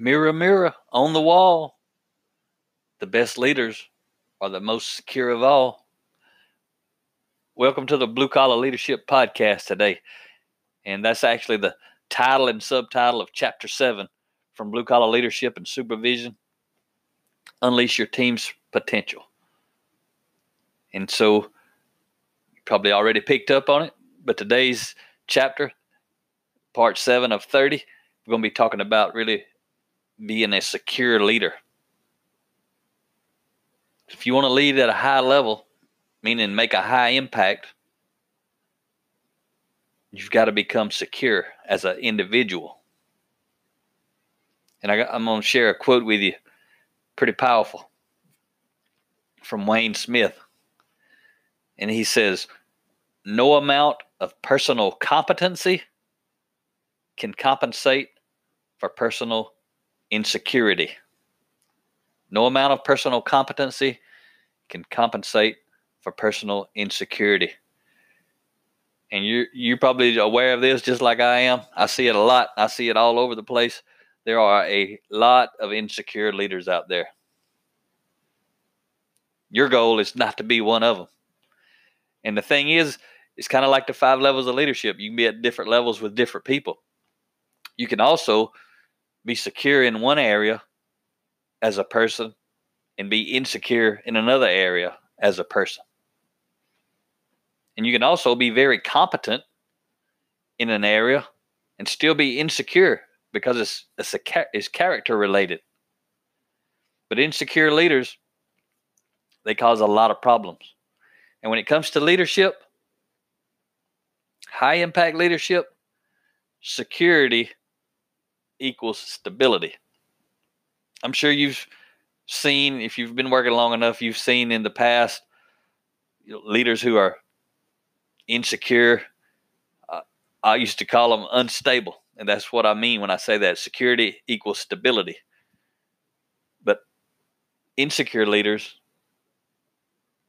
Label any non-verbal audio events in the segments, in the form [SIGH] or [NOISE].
Mirror, mirror on the wall. The best leaders are the most secure of all. Welcome to the Blue Collar Leadership Podcast today. And that's actually the title and subtitle of Chapter 7 from Blue Collar Leadership and Supervision Unleash Your Team's Potential. And so you probably already picked up on it, but today's chapter, part 7 of 30, we're going to be talking about really being a secure leader. If you want to lead at a high level, meaning make a high impact, you've got to become secure as an individual. And I am going to share a quote with you, pretty powerful, from Wayne Smith. And he says, No amount of personal competency can compensate for personal insecurity. No amount of personal competency can compensate for personal insecurity. And you you're probably aware of this just like I am. I see it a lot. I see it all over the place. There are a lot of insecure leaders out there. Your goal is not to be one of them. And the thing is, it's kind of like the five levels of leadership. You can be at different levels with different people. You can also be secure in one area as a person and be insecure in another area as a person. And you can also be very competent in an area and still be insecure because it's it's, a, it's character related. But insecure leaders, they cause a lot of problems. And when it comes to leadership, high impact leadership, security equals stability. I'm sure you've seen, if you've been working long enough, you've seen in the past you know, leaders who are insecure. Uh, I used to call them unstable. And that's what I mean when I say that security equals stability. But insecure leaders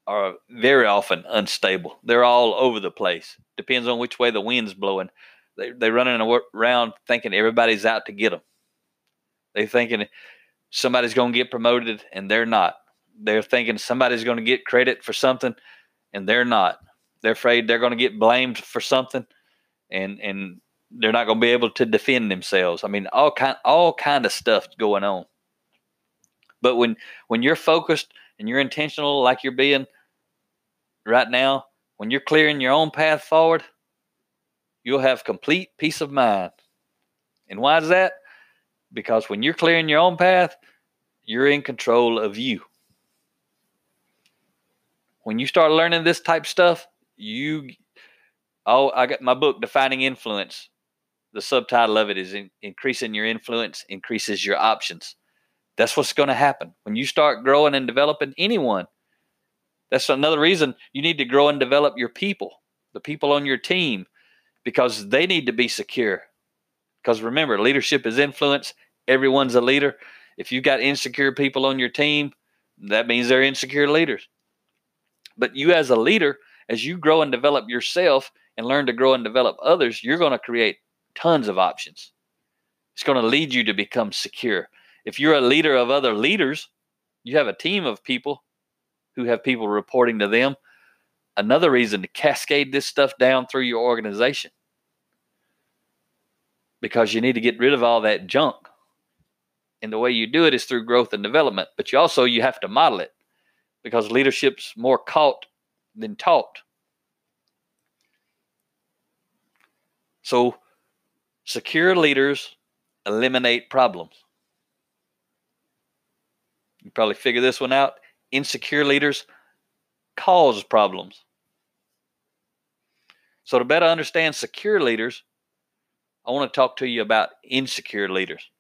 are very often unstable. They're all over the place. Depends on which way the wind's blowing. They, they're running around thinking everybody's out to get them. They're thinking somebody's going to get promoted and they're not. They're thinking somebody's going to get credit for something and they're not. They're afraid they're going to get blamed for something and and they're not going to be able to defend themselves. I mean, all kind all kind of stuff going on. But when when you're focused and you're intentional like you're being right now, when you're clearing your own path forward, you'll have complete peace of mind. And why is that? Because when you're clearing your own path, you're in control of you. When you start learning this type stuff, you oh, I got my book Defining Influence. The subtitle of it is in, increasing your influence increases your options. That's what's going to happen when you start growing and developing anyone. That's another reason you need to grow and develop your people, the people on your team, because they need to be secure. Because remember, leadership is influence. Everyone's a leader. If you've got insecure people on your team, that means they're insecure leaders. But you, as a leader, as you grow and develop yourself and learn to grow and develop others, you're going to create tons of options. It's going to lead you to become secure. If you're a leader of other leaders, you have a team of people who have people reporting to them another reason to cascade this stuff down through your organization because you need to get rid of all that junk. And the way you do it is through growth and development but you also you have to model it because leadership's more caught than taught. So secure leaders eliminate problems. You probably figure this one out. Insecure leaders cause problems. So, to better understand secure leaders, I want to talk to you about insecure leaders.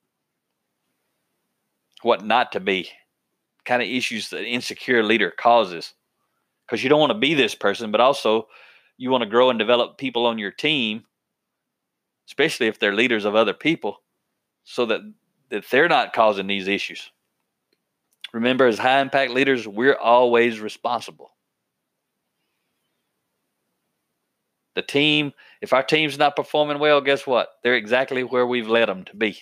what not to be, kind of issues that insecure leader causes. Because you don't want to be this person, but also you want to grow and develop people on your team, especially if they're leaders of other people, so that, that they're not causing these issues. Remember, as high impact leaders, we're always responsible. The team, if our team's not performing well, guess what? They're exactly where we've led them to be.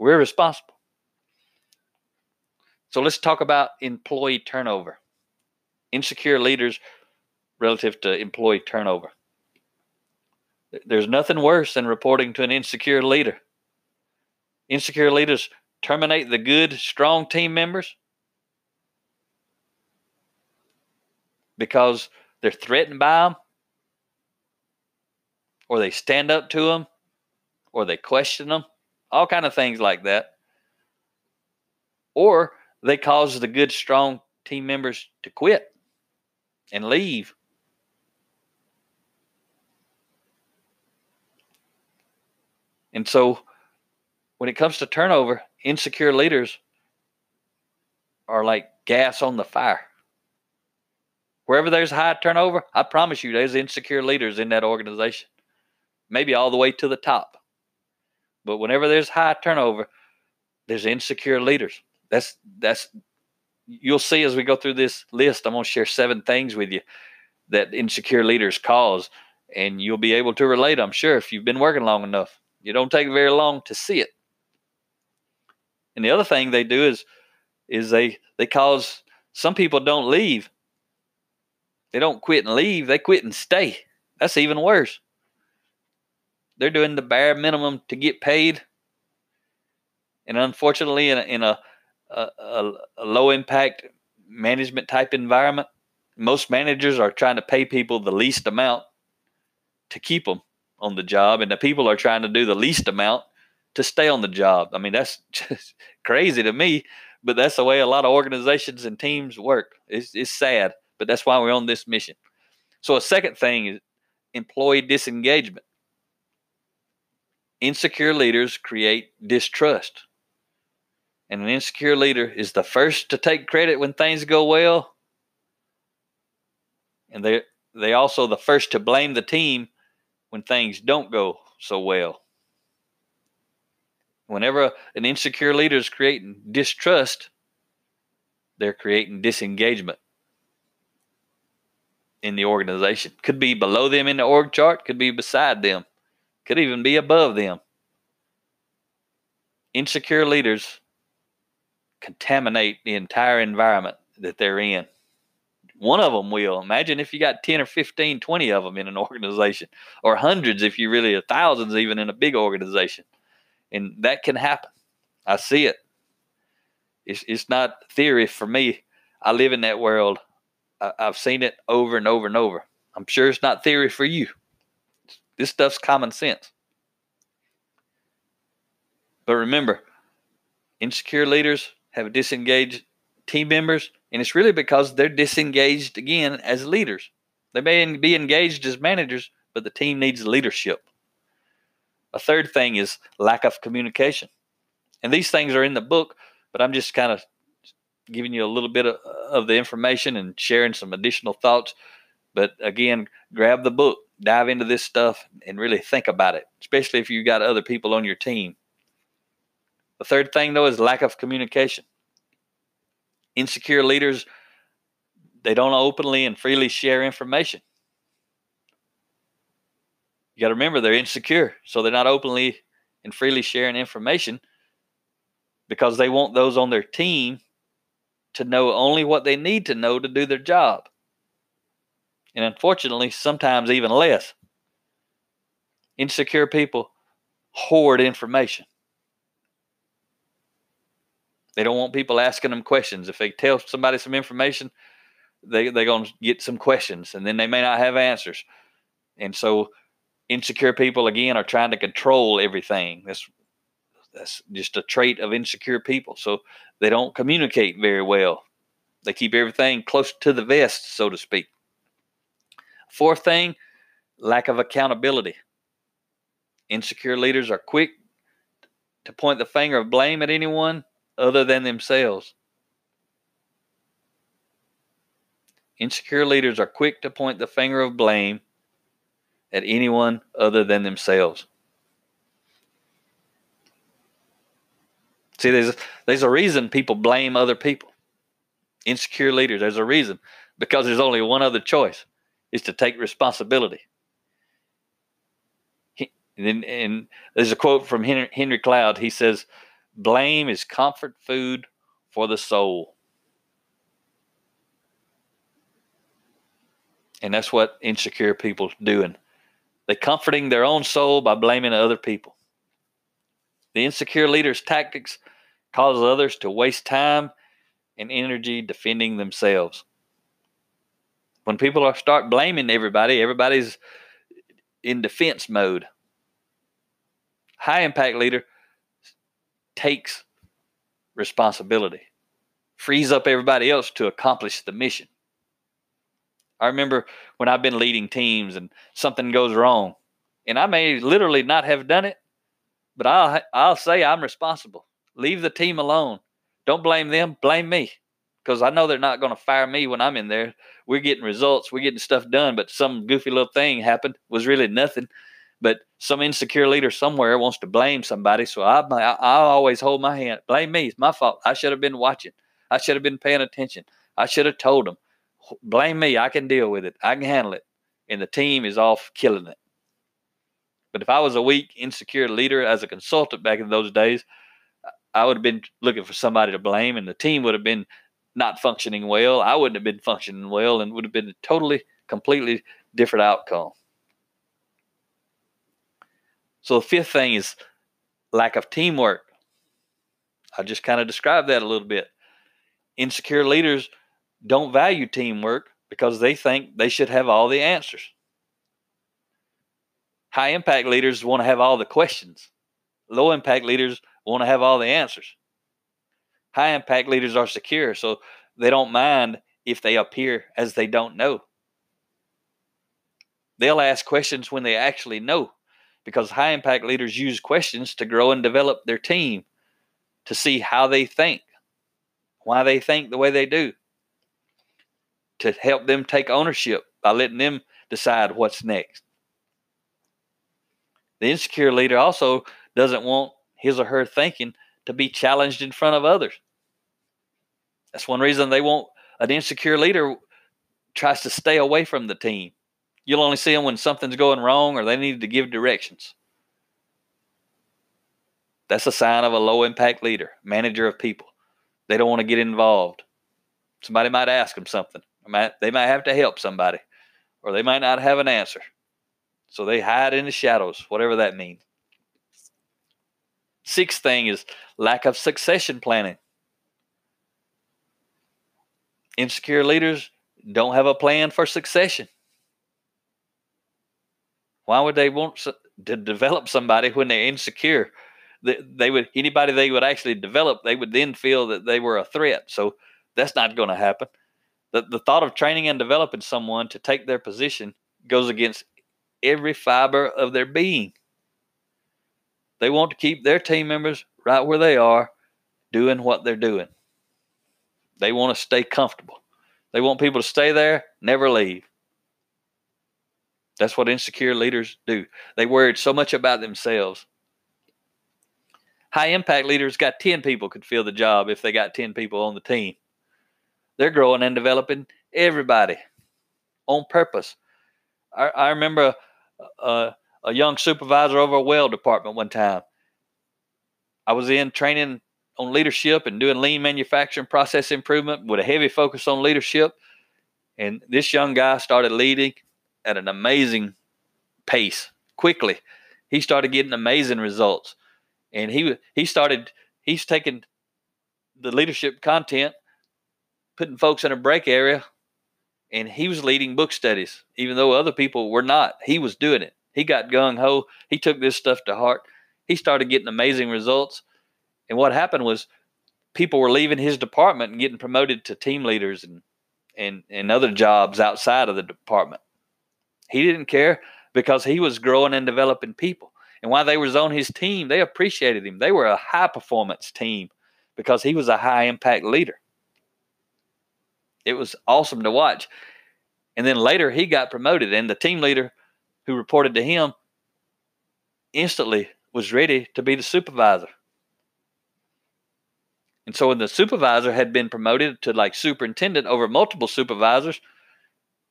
We're responsible. So let's talk about employee turnover. Insecure leaders relative to employee turnover. There's nothing worse than reporting to an insecure leader. Insecure leaders terminate the good, strong team members because they're threatened by them, or they stand up to them, or they question them, all kind of things like that. Or they cause the good, strong team members to quit and leave. And so when it comes to turnover, insecure leaders are like gas on the fire. Wherever there's high turnover, I promise you there's insecure leaders in that organization, maybe all the way to the top. But whenever there's high turnover, there's insecure leaders. That's that's you'll see as we go through this list. I'm going to share seven things with you that insecure leaders cause, and you'll be able to relate. I'm sure if you've been working long enough. You don't take very long to see it. And the other thing they do is is they they cause some people don't leave. They don't quit and leave, they quit and stay. That's even worse. They're doing the bare minimum to get paid. And unfortunately, in a, in a, a, a low impact management type environment, most managers are trying to pay people the least amount to keep them on the job, and the people are trying to do the least amount to stay on the job. I mean, that's [LAUGHS] just crazy to me, but that's the way a lot of organizations and teams work. It's, it's sad, but that's why we're on this mission. So, a second thing is employee disengagement. Insecure leaders create distrust. And an insecure leader is the first to take credit when things go well. And they they also the first to blame the team when things don't go so well. Whenever an insecure leader is creating distrust, they're creating disengagement in the organization. Could be below them in the org chart, could be beside them, could even be above them. Insecure leaders contaminate the entire environment that they're in. One of them will. Imagine if you got 10 or 15, 20 of them in an [LAUGHS] organization, or hundreds if you really, thousands even in a big organization and that can happen. I see it. It's it's not theory for me. I live in that world. I, I've seen it over and over and over. I'm sure it's not theory for you. This stuff's common sense. But remember, insecure leaders have disengaged team members, and it's really because they're disengaged again as leaders. They may be engaged as managers, but the team needs leadership. A third thing is lack of communication. And these things are in the book, but I'm just kind of giving you a little bit of, of the information and sharing some additional thoughts. But again, grab the book, dive into this stuff, and really think about it, especially if you've got other people on your team. The third thing, though, is lack of communication. Insecure leaders, they don't openly and freely share information you got to remember they're insecure, so they're not openly and freely sharing information because they want those on their team to know only what they need to know to do their job. And unfortunately, sometimes even less. Insecure people hoard information. They don't want people asking them questions. If they tell somebody some information, they, they're going to get some questions and then they may not have answers. And so insecure people again are trying to control everything. That's that's just a trait of insecure people. So they don't communicate very well. They keep everything close to the vest, so to speak. Fourth thing, lack of accountability. Insecure leaders are quick to point the finger of blame at anyone other than themselves. Insecure leaders are quick to point the finger of blame at anyone other than themselves. See, there's there's a reason people blame other people. Insecure leaders, there's a reason because there's only one other choice: is to take responsibility. He, and, and there's a quote from Henry, Henry Cloud. He says, "Blame is comfort food for the soul." And that's what insecure people doing. They're comforting their own soul by blaming other people. The insecure leader's tactics cause others to waste time and energy defending themselves. When people are start blaming everybody, everybody's in defense mode. High impact leader takes responsibility, frees up everybody else to accomplish the mission. I remember when I've been leading teams and something goes wrong, and I may literally not have done it, but I'll I'll say I'm responsible. Leave the team alone. Don't blame them. Blame me, because I know they're not going to fire me when I'm in there. We're getting results. We're getting stuff done, but some goofy little thing happened was really nothing. But some insecure leader somewhere wants to blame somebody, so I I, I always hold my hand. Blame me. It's my fault. I should have been watching. I should have been paying attention. I should have told them blame me. I can deal with it. I can handle it. And the team is off killing it. But if I was a weak, insecure leader as a consultant back in those days, I would have been looking for somebody to blame, and the team would have been not functioning well. I wouldn't have been functioning well, and would have been a totally, completely different outcome. So the fifth thing is lack of teamwork. I just kind of described that a little bit. Insecure leaders don't value teamwork because they think they should have all the answers. High impact leaders want to have all the questions. Low impact leaders want to have all the answers. High impact leaders are secure, so they don't mind if they appear as they don't know. They'll ask questions when they actually know because high impact leaders use questions to grow and develop their team to see how they think, why they think the way they do to help them take ownership by letting them decide what's next. The insecure leader also doesn't want his or her thinking to be challenged in front of others. That's one reason they want an insecure leader tries to stay away from the team. You'll only see them when something's going wrong or they need to give directions. That's a sign of a low impact leader, manager of people. They don't want to get involved. Somebody might ask them something. They might have to help somebody, or they might not have an answer. So they hide in the shadows, whatever that means. Sixth thing is lack of succession planning. Insecure leaders don't have a plan for succession. Why would they want to develop somebody when they're insecure? They, would anybody they would actually develop, they would then feel that they were a threat. So that's not going to happen the, the thought of training and developing someone to take their position goes against every fiber of their being. They want to keep their team members right where they are, doing what they're doing. They want to stay comfortable. They want people to stay there, never leave. That's what insecure leaders do. They worried so much about themselves. High impact leaders got 10 people could fill the job if they got 10 people on the team. They're growing and developing everybody on purpose. I, I remember a, a young supervisor over a well department one time. I was in training on leadership and doing lean manufacturing process improvement with a heavy focus on leadership. And this young guy started leading at an amazing pace quickly. He started getting amazing results. And he he started he's taking the leadership content putting folks in a break area and he was leading book studies, even though other people were not. He was doing it. He got gung ho. He took this stuff to heart. He started getting amazing results. And what happened was people were leaving his department and getting promoted to team leaders and, and, and other jobs outside of the department. He didn't care because he was growing and developing people. And while they was on his team, they appreciated him. They were a high performance team because he was a high impact leader. It was awesome to watch. And then later he got promoted, and the team leader who reported to him instantly was ready to be the supervisor. And so when the supervisor had been promoted to like superintendent over multiple supervisors,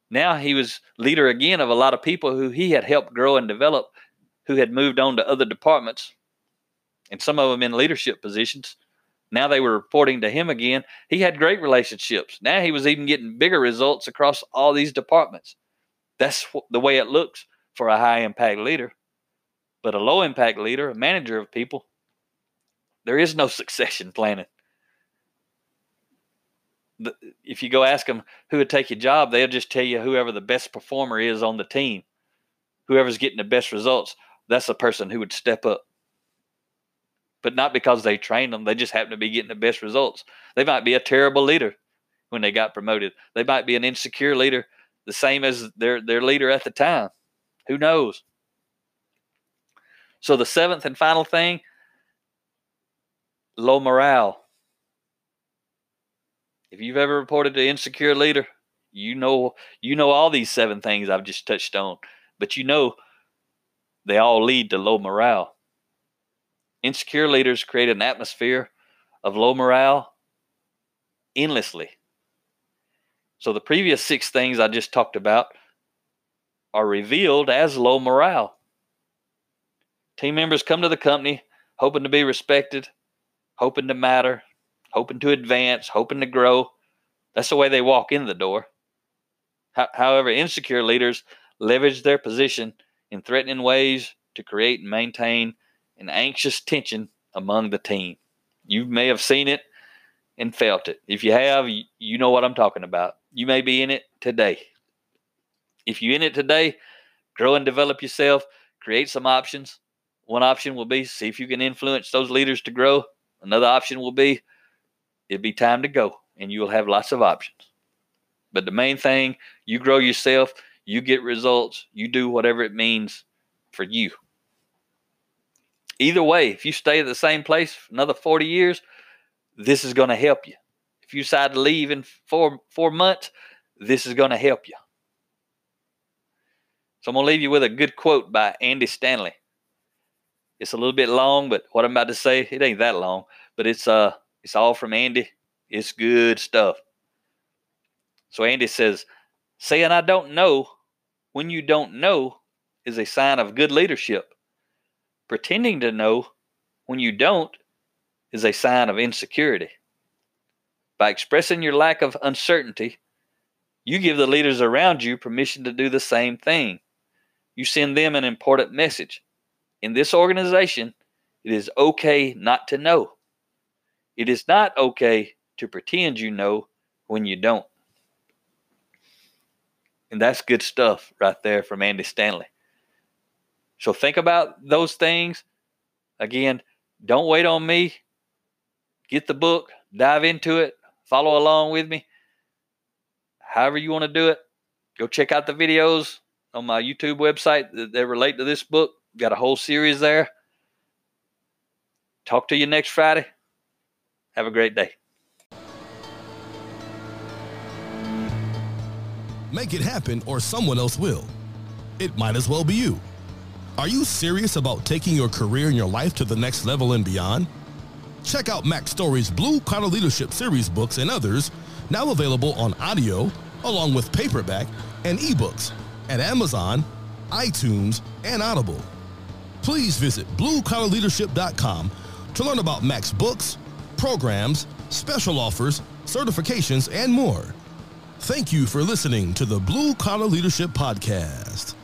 now he was leader again of a lot of people who he had helped grow and develop who had moved on to other departments and some of them in leadership positions. Now they were reporting to him again. He had great relationships. Now he was even getting bigger results across all these departments. That's the way it looks for a high impact leader. But a low impact leader, a manager of people, there is no [LAUGHS] succession planning if you go ask them who would take your job, they'll just tell you whoever the best performer is on the team, whoever's getting the best results. That's the person who would step up. But not because they trained them, they just happen to be getting the best results. They might be a terrible leader when they got promoted. They might be an insecure leader, the same as their their leader at the time. Who knows? So the seventh and final thing, low morale if you've ever reported to insecure leader, you know you know all these seven things I've just touched on, but you know they all lead to low morale. Insecure leaders create an atmosphere of low morale endlessly. So the previous six things I just talked about are revealed as low morale. Team members come to the company hoping to be respected, hoping to matter, hoping to advance, hoping to grow. That's the way they walk in the door. However, insecure leaders leverage their position in threatening ways to create and maintain an anxious tension among the team. You may have seen it and felt it. If you have, you know what I'm talking about. You may be in it today. If you're in it today, grow and develop yourself, create some options. One option will be see if you can influence those leaders to grow. Another option will be it'd be time to go and you'll have lots of options. But the main thing, you grow yourself, you get results, you do whatever it means for you. Either way, if you stay at the same place another 40 years, this is going to help you. If you decide to leave in four, four months, this is going to help you. So I'm going to leave you with a good quote by Andy Stanley. It's a little bit long, but what I'm about to say, it ain't that long, but it's uh it's all from Andy. It's good stuff. So Andy says, saying I don't know when you don't know is a sign of good leadership. Pretending to know when you don't is a sign of insecurity. By expressing your lack of uncertainty, you give the leaders around you permission to do the same thing. You send them an important message. In this organization, it is okay not to know. It is not okay to pretend you know when you don't. And that's good stuff right there from Andy Stanley. So think about those things. Again, don't wait on me. Get the book, dive into it, follow along with me. However, you want to do it, go check out the videos on my YouTube website that, that relate to this book. Got a whole series there. Talk to you next Friday. Have a great day. Make it happen or someone else will. It might as well be you. Are you serious about taking your career and your life to the next level and beyond? Check out Mack Story's Blue Collar Leadership Series books and others, now available on audio, along with paperback and ebooks at Amazon, iTunes, and Audible. Please visit bluecollarleadership.com to learn about Mack's books, programs, special offers, certifications, and more. Thank you for listening to the Blue Collar Leadership Podcast.